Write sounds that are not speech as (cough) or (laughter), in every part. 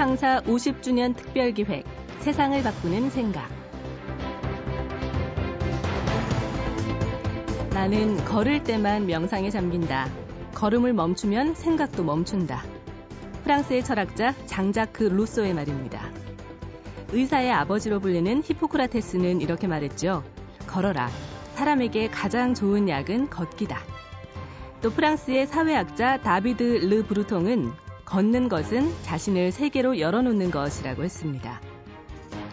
창사 50주년 특별기획 세상을 바꾸는 생각 나는 걸을 때만 명상에 잠긴다. 걸음을 멈추면 생각도 멈춘다. 프랑스의 철학자 장자크 루소의 말입니다. 의사의 아버지로 불리는 히포크라테스는 이렇게 말했죠. 걸어라. 사람에게 가장 좋은 약은 걷기다. 또 프랑스의 사회학자 다비드 르 브루통은 걷는 것은 자신을 세계로 열어놓는 것이라고 했습니다.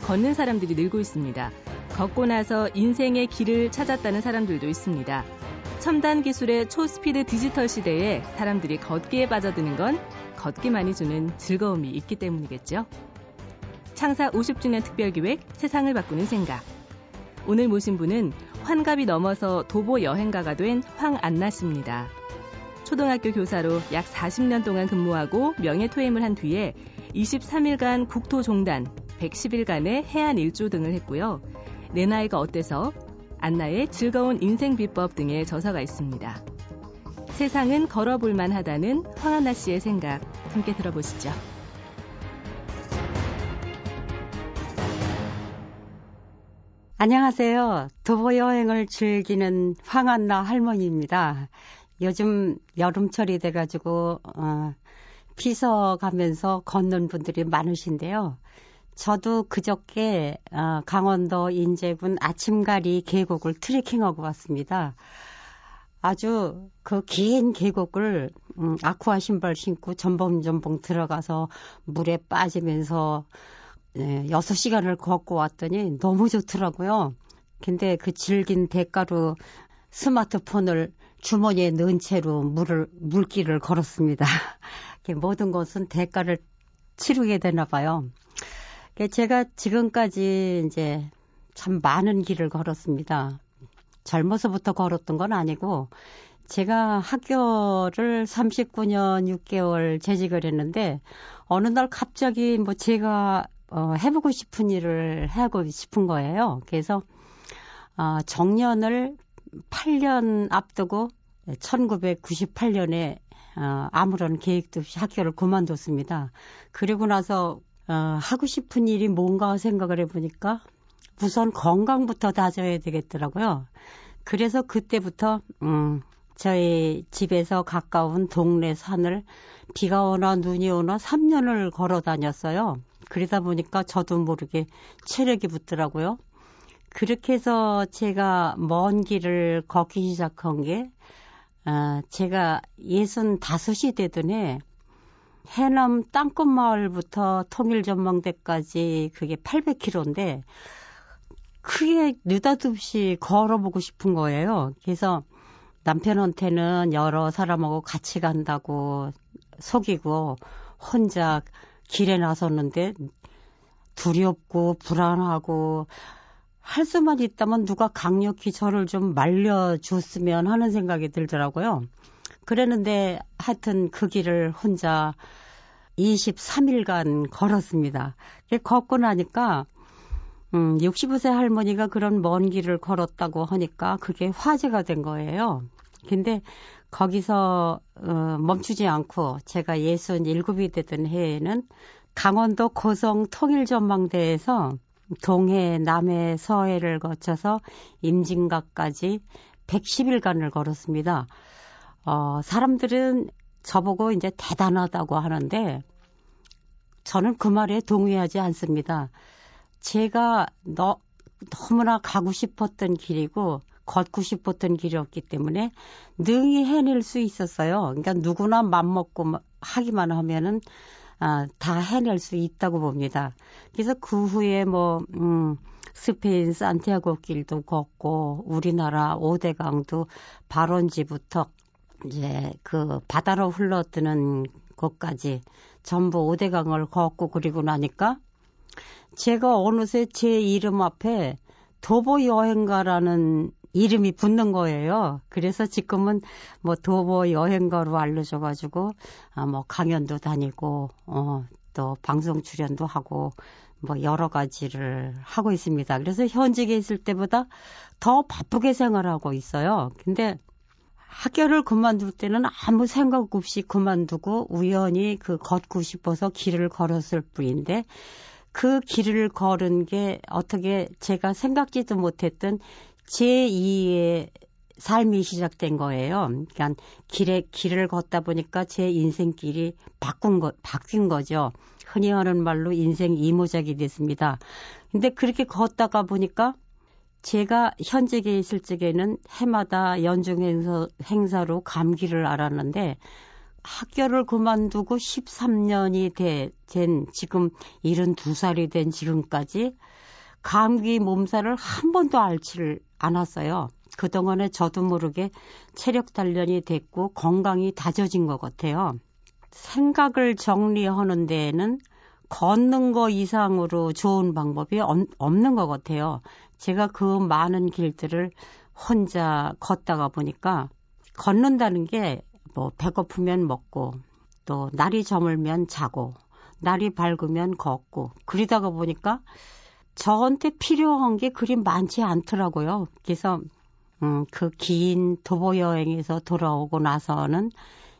걷는 사람들이 늘고 있습니다. 걷고 나서 인생의 길을 찾았다는 사람들도 있습니다. 첨단 기술의 초스피드 디지털 시대에 사람들이 걷기에 빠져드는 건 걷기만이 주는 즐거움이 있기 때문이겠죠. 창사 50주년 특별기획 세상을 바꾸는 생각. 오늘 모신 분은 환갑이 넘어서 도보 여행가가 된 황안나 씨입니다. 초등학교 교사로 약 40년 동안 근무하고 명예퇴임을 한 뒤에 23일간 국토종단, 110일간의 해안 일주 등을 했고요. 내 나이가 어때서 안나의 즐거운 인생 비법 등의 저서가 있습니다. 세상은 걸어볼만 하다는 황한나 씨의 생각 함께 들어보시죠. 안녕하세요. 도보 여행을 즐기는 황한나 할머니입니다. 요즘 여름철이 돼가지고 어, 피서 가면서 걷는 분들이 많으신데요. 저도 그저께 어, 강원도 인제군 아침가리 계곡을 트레킹하고 왔습니다. 아주 그 긴 계곡을 음, 아쿠아 신발 신고 전봉전봉 들어가서 물에 빠지면서 네, 6시간을 걷고 왔더니 너무 좋더라고요. 근데 그 질긴 대가로 스마트폰을 주머니에 넣은 채로 물을, 물길을 걸었습니다. (laughs) 모든 것은 대가를 치르게 되나 봐요. 제가 지금까지 이제 참 많은 길을 걸었습니다. 젊어서부터 걸었던 건 아니고, 제가 학교를 39년 6개월 재직을 했는데, 어느 날 갑자기 뭐 제가 어, 해보고 싶은 일을 하고 싶은 거예요. 그래서, 어, 정년을 8년 앞두고 1998년에 어, 아무런 계획도 없이 학교를 그만뒀습니다. 그리고 나서 어, 하고 싶은 일이 뭔가 생각을 해보니까 우선 건강부터 다져야 되겠더라고요. 그래서 그때부터 음, 저희 집에서 가까운 동네 산을 비가 오나 눈이 오나 3년을 걸어 다녔어요. 그러다 보니까 저도 모르게 체력이 붙더라고요. 그렇게 해서 제가 먼 길을 걷기 시작한 게, 아, 제가 예순 다섯이 되던 해, 해남 땅끝마을부터 통일전망대까지 그게 800km인데, 크게 느닷없이 걸어보고 싶은 거예요. 그래서 남편한테는 여러 사람하고 같이 간다고 속이고, 혼자 길에 나섰는데, 두렵고 불안하고 할 수만 있다면 누가 강력히 저를 좀 말려줬으면 하는 생각이 들더라고요. 그랬는데 하여튼 그 길을 혼자 23일간 걸었습니다. 걷고 나니까 음, 65세 할머니가 그런 먼 길을 걸었다고 하니까 그게 화제가 된 거예요. 근데 거기서 어, 멈추지 않고 제가 67이 되던 해에는 강원도 고성 통일전망대에서 동해, 남해, 서해를 거쳐서 임진각까지 110일간을 걸었습니다. 어, 사람들은 저보고 이제 대단하다고 하는데 저는 그 말에 동의하지 않습니다. 제가 너, 너무나 가고 싶었던 길이고 걷고 싶었던 길이었기 때문에 능히 해낼 수 있었어요. 그러니까 누구나 맘먹고 하기만 하면은 아, 다 해낼 수 있다고 봅니다. 그래서 그 후에 뭐, 음, 스페인 산티아고 길도 걷고, 우리나라 오대강도 발원지부터 이제 그 바다로 흘러드는 곳까지 전부 오대강을 걷고 그리고 나니까 제가 어느새 제 이름 앞에 도보 여행가라는 이름이 붙는 거예요. 그래서 지금은 뭐 도보 여행가로 알려져가지고 아, 뭐 강연도 다니고 어, 또 방송 출연도 하고 뭐 여러 가지를 하고 있습니다. 그래서 현직에 있을 때보다 더 바쁘게 생활하고 있어요. 근데 학교를 그만둘 때는 아무 생각 없이 그만두고 우연히 그 걷고 싶어서 길을 걸었을 뿐인데 그 길을 걸은 게 어떻게 제가 생각지도 못했던 제2의 삶이 시작된 거예요. 그러니까 길에 길을 걷다 보니까 제 인생길이 바꾼 거 바뀐 거죠. 흔히 하는 말로 인생 이모작이 됐습니다. 근데 그렇게 걷다가 보니까 제가 현직에 있을 적에는 해마다 연중 행사, 행사로 감기를 앓았는데 학교를 그만두고 13년이 돼, 된 지금 72살이 된 지금까지 감기 몸살을 한 번도 앓지를 않았어요. 그동안에 저도 모르게 체력 단련이 됐고 건강이 다져진 것 같아요. 생각을 정리하는 데에는 걷는 거 이상으로 좋은 방법이 없는 것 같아요. 제가 그 많은 길들을 혼자 걷다가 보니까 걷는다는 게 뭐 배고프면 먹고 또 날이 저물면 자고 날이 밝으면 걷고 그러다가 보니까 저한테 필요한 게 그리 많지 않더라고요. 그래서 음, 그 긴 도보 여행에서 돌아오고 나서는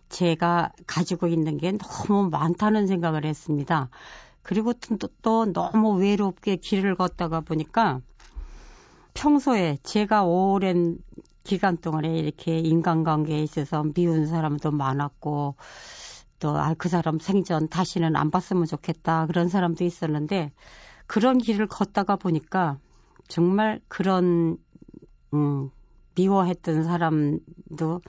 제가 가지고 있는 게 너무 많다는 생각을 했습니다. 그리고 또, 또 너무 외롭게 길을 걷다가 보니까 평소에 제가 오랜 기간 동안에 이렇게 인간관계에 있어서 미운 사람도 많았고 또, 아, 그 사람 생전 다시는 안 봤으면 좋겠다. 그런 사람도 있었는데 그런 길을 걷다가 보니까 정말 그런, 음, 미워했던 사람도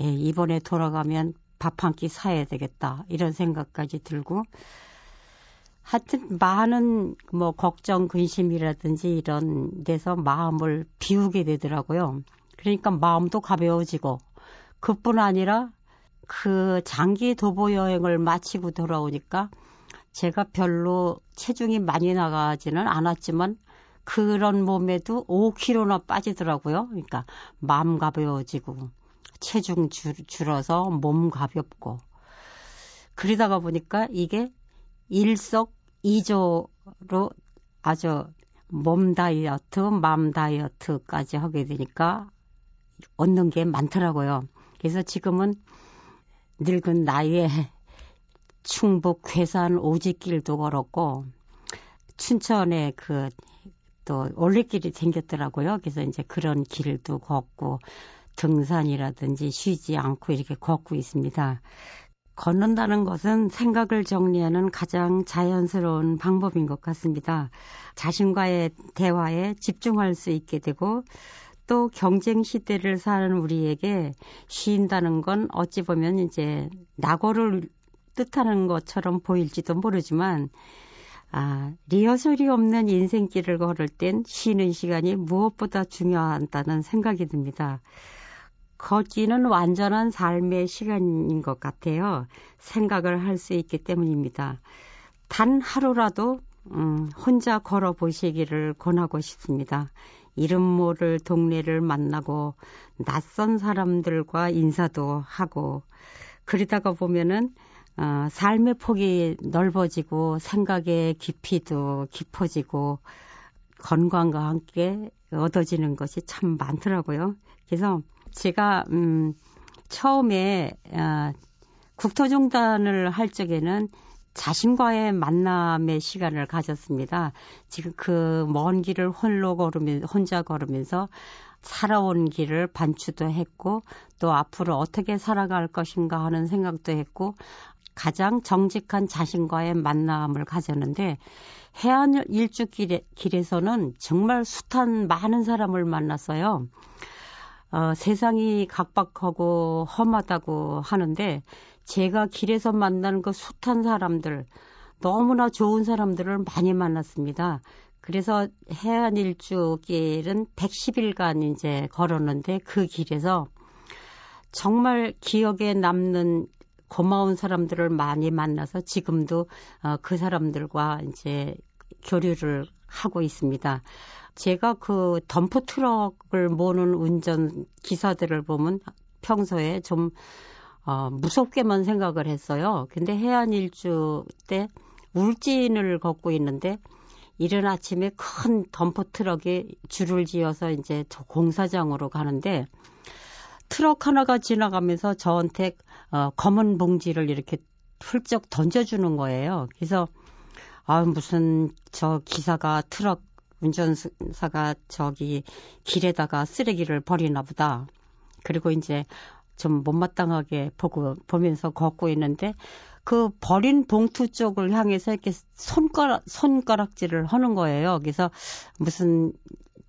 예, 이번에 돌아가면 밥 한 끼 사야 되겠다. 이런 생각까지 들고 하여튼 많은 뭐 걱정, 근심이라든지 이런 데서 마음을 비우게 되더라고요. 그러니까 마음도 가벼워지고 그뿐 아니라 그 장기 도보 여행을 마치고 돌아오니까 제가 별로 체중이 많이 나가지는 않았지만 그런 몸에도 5kg나 빠지더라고요. 그러니까 마음 가벼워지고 체중 줄, 줄어서 몸 가볍고 그러다가 보니까 이게 일석 2조로 아주 몸 다이어트, 맘 다이어트까지 하게 되니까 얻는 게 많더라고요. 그래서 지금은 늙은 나이에 충북 괴산 오지길도 걸었고 춘천에 그 또 올레길이 생겼더라고요. 그래서 이제 그런 길도 걷고 등산이라든지 쉬지 않고 이렇게 걷고 있습니다. 걷는다는 것은 생각을 정리하는 가장 자연스러운 방법인 것 같습니다. 자신과의 대화에 집중할 수 있게 되고 또 경쟁 시대를 사는 우리에게 쉰다는 건 어찌 보면 이제 낙오를 뜻하는 것처럼 보일지도 모르지만 아, 리허설이 없는 인생길을 걸을 땐 쉬는 시간이 무엇보다 중요하다는 생각이 듭니다. 걷기는 완전한 삶의 시간인 것 같아요. 생각을 할 수 있기 때문입니다. 단 하루라도 음, 혼자 걸어 보시기를 권하고 싶습니다. 이름 모를 동네를 만나고 낯선 사람들과 인사도 하고 그러다가 보면은 어, 삶의 폭이 넓어지고 생각의 깊이도 깊어지고 건강과 함께 얻어지는 것이 참 많더라고요. 그래서 제가 음 처음에 어, 국토종단을 할 적에는 자신과의 만남의 시간을 가졌습니다. 지금 그 먼 길을 홀로 걸으면 혼자 걸으면서 살아온 길을 반추도 했고 또 앞으로 어떻게 살아갈 것인가 하는 생각도 했고 가장 정직한 자신과의 만남을 가졌는데 해안 일주길에서는 정말 숱한 많은 사람을 만났어요. 어, 세상이 각박하고 험하다고 하는데 제가 길에서 만나는 그 숱한 사람들, 너무나 좋은 사람들을 많이 만났습니다. 그래서 해안 일주길은 110일간 이제 걸었는데 그 길에서 정말 기억에 남는 고마운 사람들을 많이 만나서 지금도 어, 그 사람들과 이제 교류를 하고 있습니다. 제가 그 덤프 트럭을 모는 운전 기사들을 보면 평소에 좀 어, 무섭게만 생각을 했어요. 근데 해안 일주 때 울진을 걷고 있는데 이른 아침에 큰 덤프 트럭이 줄을 지어서 이제 공사장으로 가는데 트럭 하나가 지나가면서 저한테 어, 검은 봉지를 이렇게 훌쩍 던져주는 거예요. 그래서 아 무슨 저 기사가 트럭 운전사가 저기 길에다가 쓰레기를 버리나 보다. 그리고 이제 좀 못마땅하게 보고 보면서 걷고 있는데 그 버린 봉투 쪽을 향해서 이렇게 손가락 손가락질을 하는 거예요. 그래서 무슨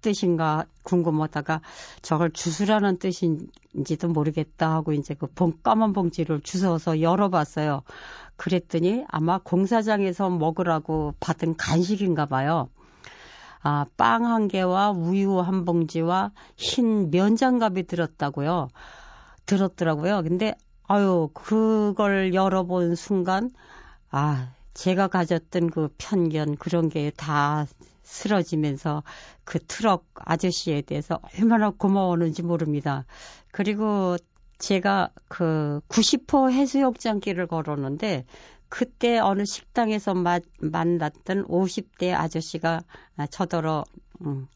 뜻인가 궁금하다가 저걸 주스라는 뜻인지도 모르겠다 하고 이제 그 봉, 까만 봉지를 주워서 열어봤어요. 그랬더니 아마 공사장에서 먹으라고 받은 간식인가 봐요. 아, 빵 한 개와 우유 한 봉지와 흰 면장갑이 들었다고요. 들었더라고요. 근데 아유, 그걸 열어본 순간 아, 제가 가졌던 그 편견 그런 게 다 쓰러지면서 그 트럭 아저씨에 대해서 얼마나 고마웠는지 모릅니다. 그리고 제가 그 90호 해수욕장 길을 걸었는데 그때 어느 식당에서 마, 만났던 50대 아저씨가 저더러 음,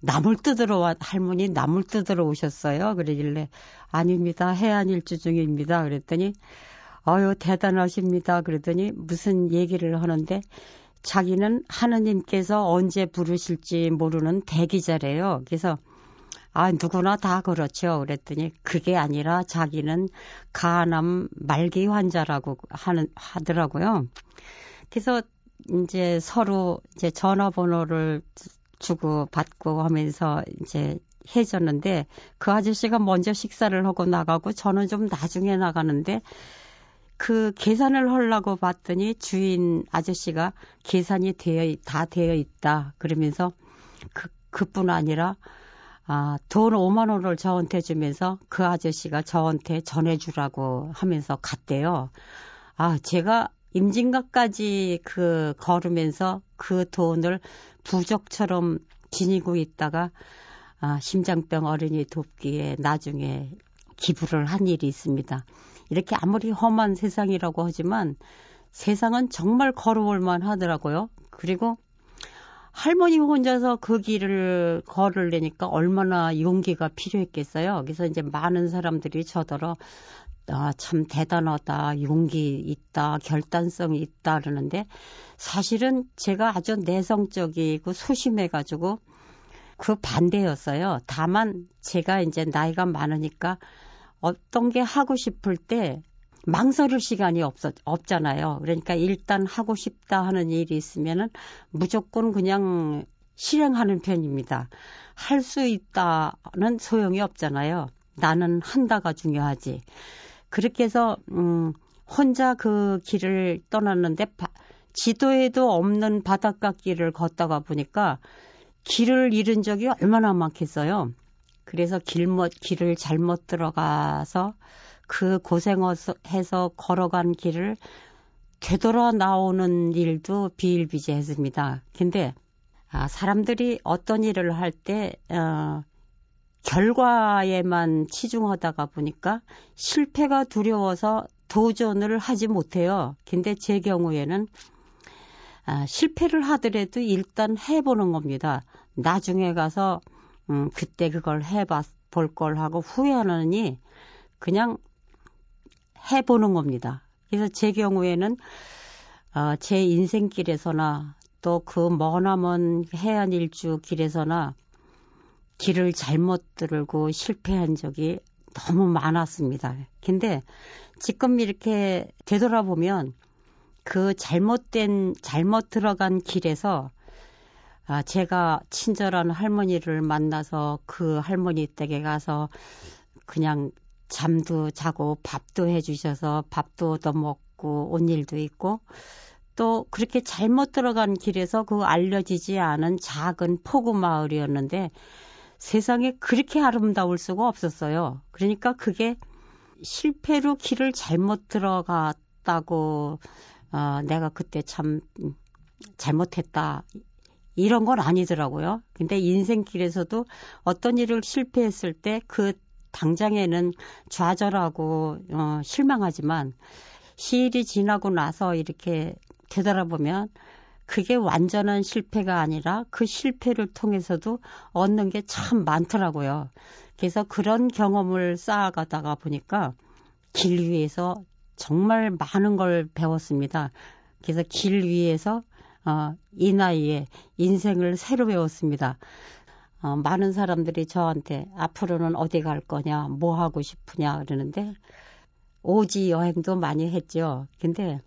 나물 뜯으러 와 할머니 나물 뜯으러 오셨어요. 그러길래 아닙니다. 해안 일주 중입니다. 그랬더니 어유 대단하십니다. 그랬더니 무슨 얘기를 하는데 자기는 하느님께서 언제 부르실지 모르는 대기자래요. 그래서 아, 누구나 다 그렇죠. 그랬더니 그게 아니라 자기는 간암 말기 환자라고 하는, 하더라고요. 그래서 이제 서로 이제 전화번호를 주고 받고 하면서 이제 해줬는데 그 아저씨가 먼저 식사를 하고 나가고 저는 좀 나중에 나가는데 그 계산을 하려고 봤더니 주인 아저씨가 계산이 되어 다 되어 있다 그러면서 그 그뿐 아니라 아, 돈 5만 원을 저한테 주면서 그 아저씨가 저한테 전해주라고 하면서 갔대요. 아, 제가 임진각까지 그 걸으면서 그 돈을 부적처럼 지니고 있다가 아, 심장병 어린이 돕기에 나중에 기부를 한 일이 있습니다. 이렇게 아무리 험한 세상이라고 하지만 세상은 정말 걸어올만 하더라고요. 그리고 할머니 혼자서 그 길을 걸으려니까 얼마나 용기가 필요했겠어요. 그래서 이제 많은 사람들이 저더러 아, 참 대단하다, 용기 있다, 결단성이 있다 그러는데 사실은 제가 아주 내성적이고 소심해가지고 그 반대였어요. 다만 제가 이제 나이가 많으니까 어떤 게 하고 싶을 때 망설일 시간이 없었, 없잖아요. 그러니까 일단 하고 싶다 하는 일이 있으면은 무조건 그냥 실행하는 편입니다. 할 수 있다는 소용이 없잖아요. 나는 한다가 중요하지. 그렇게 해서, 음, 혼자 그 길을 떠났는데, 바, 지도에도 없는 바닷가 길을 걷다가 보니까 길을 잃은 적이 얼마나 많겠어요. 그래서 길못, 길을 잘못 들어가서 그 고생해서 걸어간 길을 되돌아 나오는 일도 비일비재했습니다. 근데 아, 사람들이 어떤 일을 할 때 어, 결과에만 치중하다가 보니까 실패가 두려워서 도전을 하지 못해요. 근데 제 경우에는 아, 실패를 하더라도 일단 해보는 겁니다. 나중에 가서 음, 그때 그걸 해봐 볼걸 하고 후회하느니 그냥 해보는 겁니다. 그래서 제 경우에는 어, 제 인생길에서나 또 그 머나먼 해안 일주 길에서나 길을 잘못 들고 실패한 적이 너무 많았습니다. 근데 지금 이렇게 되돌아보면 그 잘못된, 잘못 들어간 길에서 아, 제가 친절한 할머니를 만나서 그 할머니 댁에 가서 그냥 잠도 자고 밥도 해주셔서 밥도 얻어먹고 온 일도 있고 또 그렇게 잘못 들어간 길에서 그 알려지지 않은 작은 포구 마을이었는데 세상에 그렇게 아름다울 수가 없었어요. 그러니까 그게 실패로 길을 잘못 들어갔다고 어, 내가 그때 참 잘못했다. 이런 건 아니더라고요. 근데 인생길에서도 어떤 일을 실패했을 때 그 당장에는 좌절하고 어, 실망하지만 시일이 지나고 나서 이렇게 되돌아보면 그게 완전한 실패가 아니라 그 실패를 통해서도 얻는 게 참 많더라고요. 그래서 그런 경험을 쌓아가다가 보니까 길 위에서 정말 많은 걸 배웠습니다. 그래서 길 위에서 어, 이 나이에 인생을 새로 배웠습니다. 어, 많은 사람들이 저한테 앞으로는 어디 갈 거냐, 뭐 하고 싶으냐 그러는데 오지 여행도 많이 했죠. 근데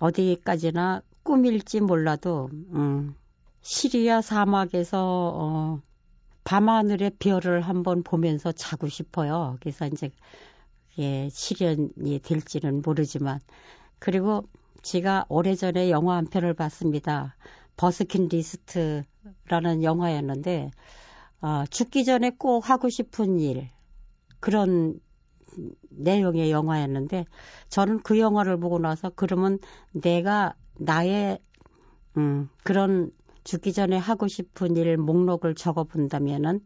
어디까지나 꿈일지 몰라도 음, 시리아 사막에서 어, 밤하늘의 별을 한번 보면서 자고 싶어요. 그래서 이제 예, 실현이 될지는 모르지만 그리고 제가 오래전에 영화 한 편을 봤습니다. 버킷 리스트라는 영화였는데 어, 죽기 전에 꼭 하고 싶은 일 그런 내용의 영화였는데 저는 그 영화를 보고 나서 그러면 내가 나의 음, 그런 죽기 전에 하고 싶은 일 목록을 적어 본다면은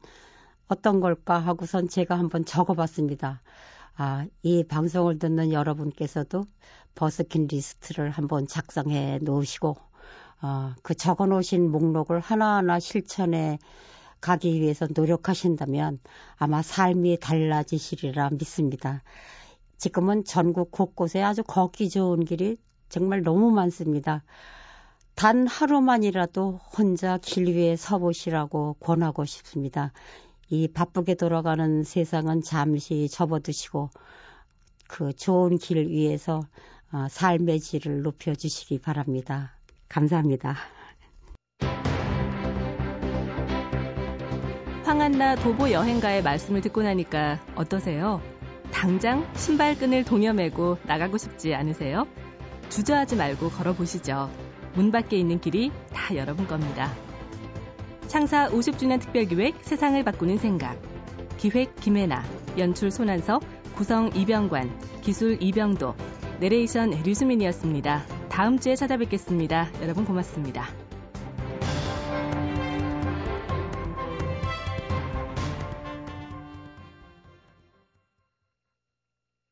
어떤 걸까 하고선 제가 한번 적어 봤습니다. 아, 이 방송을 듣는 여러분께서도 버킷 리스트를 한번 작성해 놓으시고 어, 그 적어 놓으신 목록을 하나하나 실천해 가기 위해서 노력하신다면 아마 삶이 달라지시리라 믿습니다. 지금은 전국 곳곳에 아주 걷기 좋은 길이 정말 너무 많습니다. 단 하루만이라도 혼자 길 위에 서보시라고 권하고 싶습니다. 이 바쁘게 돌아가는 세상은 잠시 접어두시고 그 좋은 길 위에서 어, 삶의 질을 높여주시기 바랍니다. 감사합니다. 황한나 도보 여행가의 말씀을 듣고 나니까 어떠세요? 당장 신발끈을 동여매고 나가고 싶지 않으세요? 주저하지 말고 걸어보시죠. 문 밖에 있는 길이 다 여러분 겁니다. 창사 50주년 특별기획 세상을 바꾸는 생각. 기획 김혜나, 연출 손한석, 구성 이병관, 기술 이병도, 내레이션 류수민이었습니다. 다음 주에 찾아뵙겠습니다. 여러분 고맙습니다.